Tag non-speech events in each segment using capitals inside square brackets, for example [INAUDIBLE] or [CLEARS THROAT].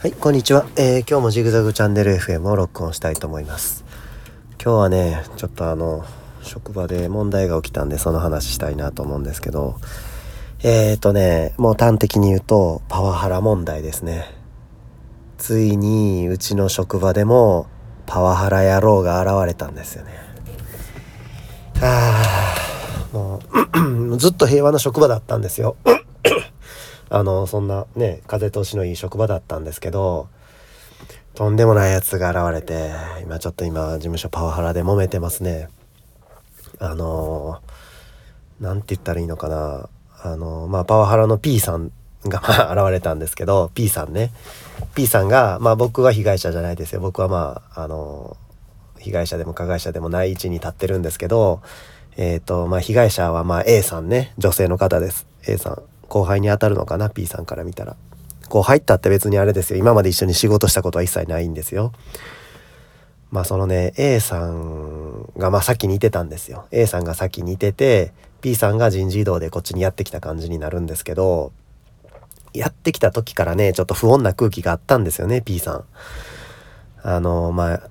はい、こんにちは、えー、今日もジグザグチャンネル FM を録音したいと思います。今日はねちょっとあの職場で問題が起きたんでその話したいなと思うんですけどえーとねもう端的に言うとパワハラ問題ですね。ついにうちの職場でもパワハラ野郎が現れたんですよね。ああもう [CLEARS THROAT] ずっと平和な職場だったんですよ。あのそんなね風通しのいい職場だったんですけどとんでもないやつが現れて今ちょっと今事務所パワハラで揉めてますね。あの何て言ったらいいのかな。あのまあパワハラの P さんがまあ現れたんですけど P さんね。P さんがまあ僕は被害者じゃないですよ。僕はまああの被害者でも加害者でもない位置に立ってるんですけどえっ、ー、とまあ被害者はまあ A さんね。女性の方です。A さん。後輩に当たるのかな P さんから見たら。後輩ったって別にあれですよ。今まで一緒に仕事したことは一切ないんですよ。まあそのね A さんがまあ先にいてたんですよ。A さんが先にいてて P さんが人事異動でこっちにやってきた感じになるんですけどやってきた時からねちょっと不穏な空気があったんですよね P さん。あのまあ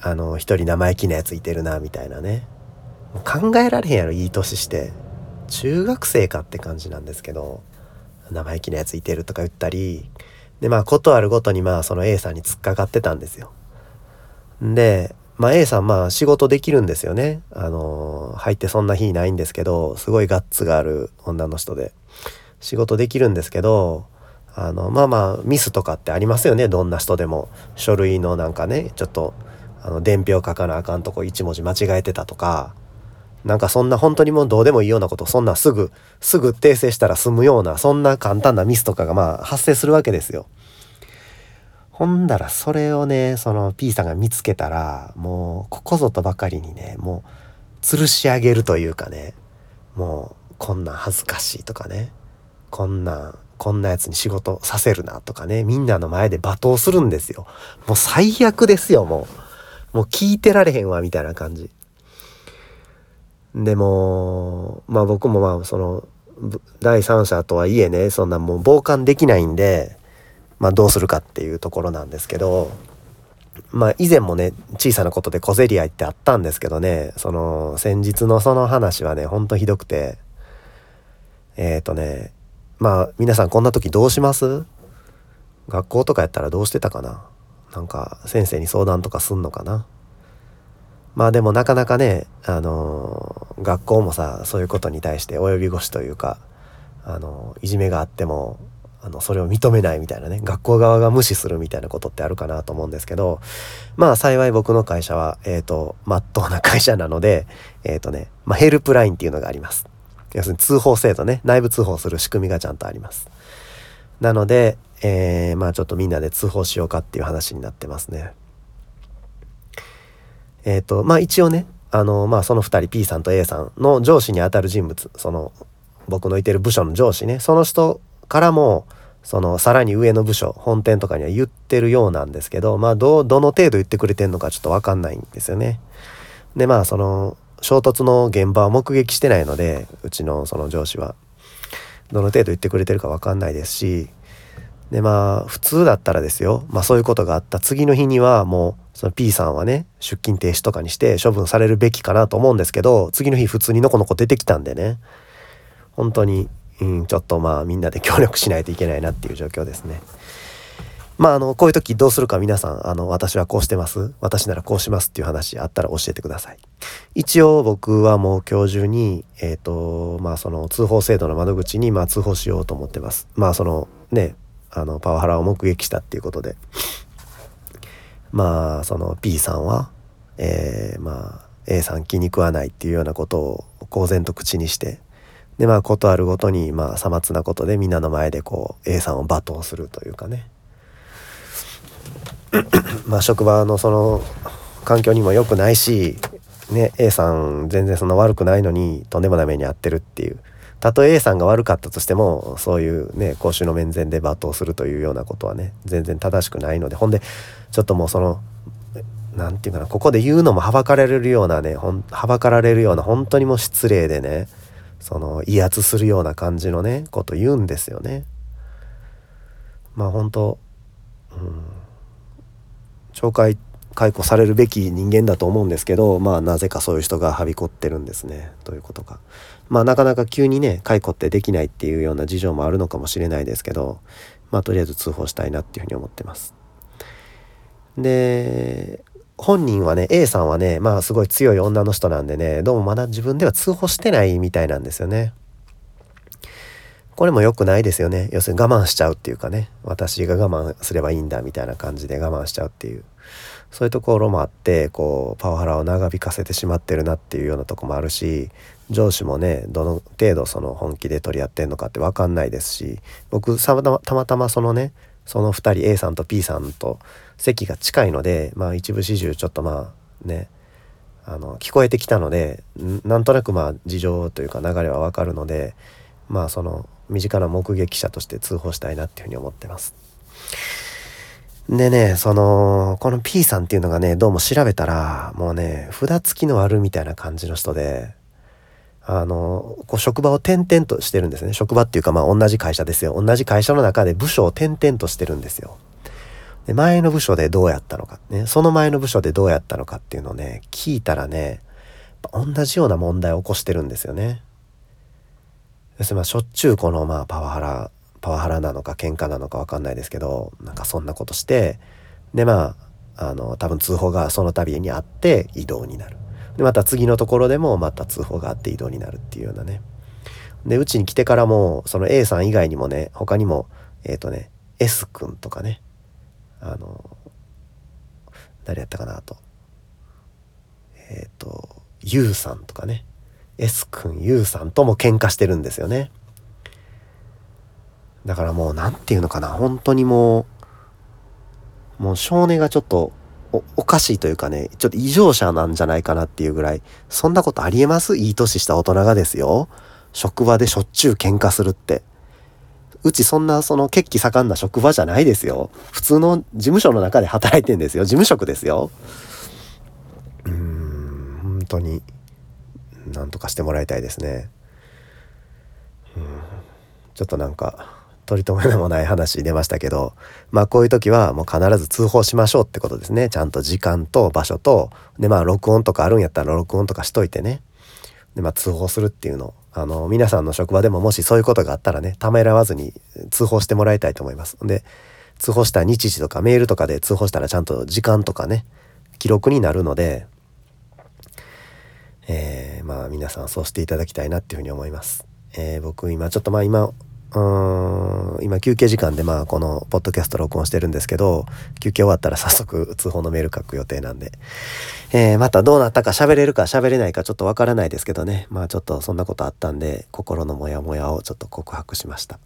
あの一人生意気なやついてるなみたいなね。考えられへんやろいい年して。中学生かって感じなんですけど生意気なやついてるとか言ったりでまあことあるごとにまあその A さんに突っかかってたんですよ。でまあ A さんまあ仕事できるんですよね。あの入ってそんな日ないんですけどすごいガッツがある女の人で仕事できるんですけどあのまあまあミスとかってありますよねどんな人でも書類のなんかねちょっとあの伝票書かなあかんとこ1文字間違えてたとかなんかそんな本当にもうどうでもいいようなことそんなすぐすぐ訂正したら済むようなそんな簡単なミスとかがまあ発生するわけですよ。ほんだらそれをねその P さんが見つけたらもうここぞとばかりにねもう吊るし上げるというかねもうこんな恥ずかしいとかねこんなんこんなやつに仕事させるなとかねみんなの前で罵倒するんですよ。もう最悪ですよもう。もう聞いてられへんわみたいな感じ。でもまあ僕もまあその第三者とはいえねそんなもう傍観できないんで、まあ、どうするかっていうところなんですけどまあ以前もね小さなことで小競り合いってあったんですけどねその先日のその話はねほんとひどくてえっ、ー、とねまあ皆さんこんな時どうします？学校とかやったらどうしてたかな？なんか先生に相談とかすんのかな？まあでもなかなかね、あのー、学校もさそういうことに対して及び腰というか、あのー、いじめがあってもあのそれを認めないみたいなね学校側が無視するみたいなことってあるかなと思うんですけどまあ幸い僕の会社はえっ、ー、とまっとうな会社なのでえっ、とね、まあ、ヘルプラインっていうのがあります。要するに通報制度ね内部通報する仕組みがちゃんとあります。なので、えー、まあちょっとみんなで通報しようかっていう話になってますね。えっ、ー、と、まあ一応ね、あの、まあその2人 P さんと A さんの上司にあたる人物、その僕のいてる部署の上司ね、その人からも、そのさらに上の部署、本店とかには言ってるようなんですけど、まあど、どの程度言ってくれてんのかちょっとわかんないんですよね。で、まあその衝突の現場を目撃してないので、うちのその上司は。どの程度言ってくれてるかわかんないですし、でまあ普通だったらですよ、まあそういうことがあった次の日にはもうその P さんはね出勤停止とかにして処分されるべきかなと思うんですけど次の日普通にのこのこ出てきたんでね本当に、うん、ちょっとまあみんなで協力しないといけないなっていう状況ですね。まああのこういう時どうするか皆さんあの私はこうしてます私ならこうしますっていう話あったら教えてください。一応僕はもう今日中にえっ、ー、とまあその通報制度の窓口にまあ通報しようと思ってます。まあそのねあのパワハラを目撃したっていうことでまあその P さんは、えー、まあ A さん気に食わないっていうようなことを公然と口にしてでまあ事あるごとにまあさまつなことでみんなの前でこう A さんを罵倒するというかね。[COUGHS] まあ職場のその環境にも良くないしね A さん全然そんな悪くないのにとんでもない目に遭ってるっていう。たとえ A さんが悪かったとしてもそういうね公衆の面前で罵倒するというようなことはね全然正しくないのでほんでちょっともうその何て言うかなここで言うのもはばかられるようなねはばかられるような本当にもう失礼でねその威圧するような感じのねこと言うんですよね。まあ本当、う懲戒解雇されるべき人間だと思うんですけどまあなぜかそういう人がはびこってるんですね。どういうことか。まあなかなか急にね解雇ってできないっていうような事情もあるのかもしれないですけどまあとりあえず通報したいなっていうふうに思ってます。で本人はね A さんはねまあすごい強い女の人なんでねどうもまだ自分では通報してないみたいなんですよね。これも良くないですよね。要するに我慢しちゃうっていうかね。私が我慢すればいいんだみたいな感じで我慢しちゃうっていう。そういうところもあってこうパワハラを長引かせてしまってるなっていうようなとこもあるし上司もねどの程度その本気で取り合ってんのかって分かんないですし僕たまたまそのねその2人 A さんと P さんと席が近いのでまあ一部始終ちょっとまあねあの聞こえてきたのでなんとなくまあ事情というか流れは分かるのでまあその身近な目撃者として通報したいなっていうふうに思ってます。でね、その、この P さんっていうのがね、どうも調べたら、もうね、札付きのあるみたいな感じの人で、あの、こう職場を転々としてるんですね。職場っていうかまあ同じ会社ですよ。同じ会社の中で部署を転々としてるんですよ。で、前の部署でどうやったのか、ね、その前の部署でどうやったのかっていうのをね、聞いたらね、同じような問題を起こしてるんですよね。要するにまあしょっちゅうこのまあパワハラパワハラなのか喧嘩なのか分かんないですけどなんかそんなことしてでまああの多分通報がその度にあって移動になる。でまた次のところでもまた通報があって移動になるっていうようなね。でうちに来てからもその A さん以外にもね他にもえっ、ー、とね S 君とかねあの誰やったかなと。えっ、ー、と U さんとかね。S 君 U さんとも喧嘩してるんですよね。だからもう何て言うのかな。本当にもうもう少年がちょっとおかしいというかねちょっと異常者なんじゃないかなっていうぐらいそんなことありえます？いい年した大人がですよ。職場でしょっちゅう喧嘩するって。うちそんなその血気盛んな職場じゃないですよ。普通の事務所の中で働いてんですよ。事務職ですよ。うーん本当になんとかしてもらいたいですね。うんちょっとなんか取り留めもない話出ましたけどまあこういう時はもう必ず通報しましょうってことですね。ちゃんと時間と場所と。でまあ録音とかあるんやったら録音とかしといてね。でまあ通報するっていうの。あの皆さんの職場でももしそういうことがあったらねためらわずに通報してもらいたいと思います。で通報した日時とかメールとかで通報したらちゃんと時間とかね記録になるのでえー、まあ皆さんそうしていただきたいなっていうふうに思います。えー、僕今ちょっとまあ今うん。今休憩時間でまあこのポッドキャスト録音してるんですけど休憩終わったら早速通報のメール書く予定なんで、えー、またどうなったか喋れるか喋れないかちょっとわからないですけどね。まあちょっとそんなことあったんで心のモヤモヤをちょっと告白しました。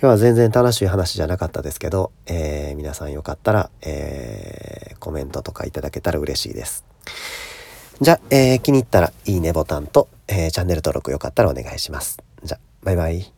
今日は全然楽しい話じゃなかったですけど、えー、皆さんよかったら、えー、コメントとかいただけたら嬉しいです。じゃあ、えー、気に入ったらいいねボタンと、えチャンネル登録よかったらお願いします。じゃあバイバイ。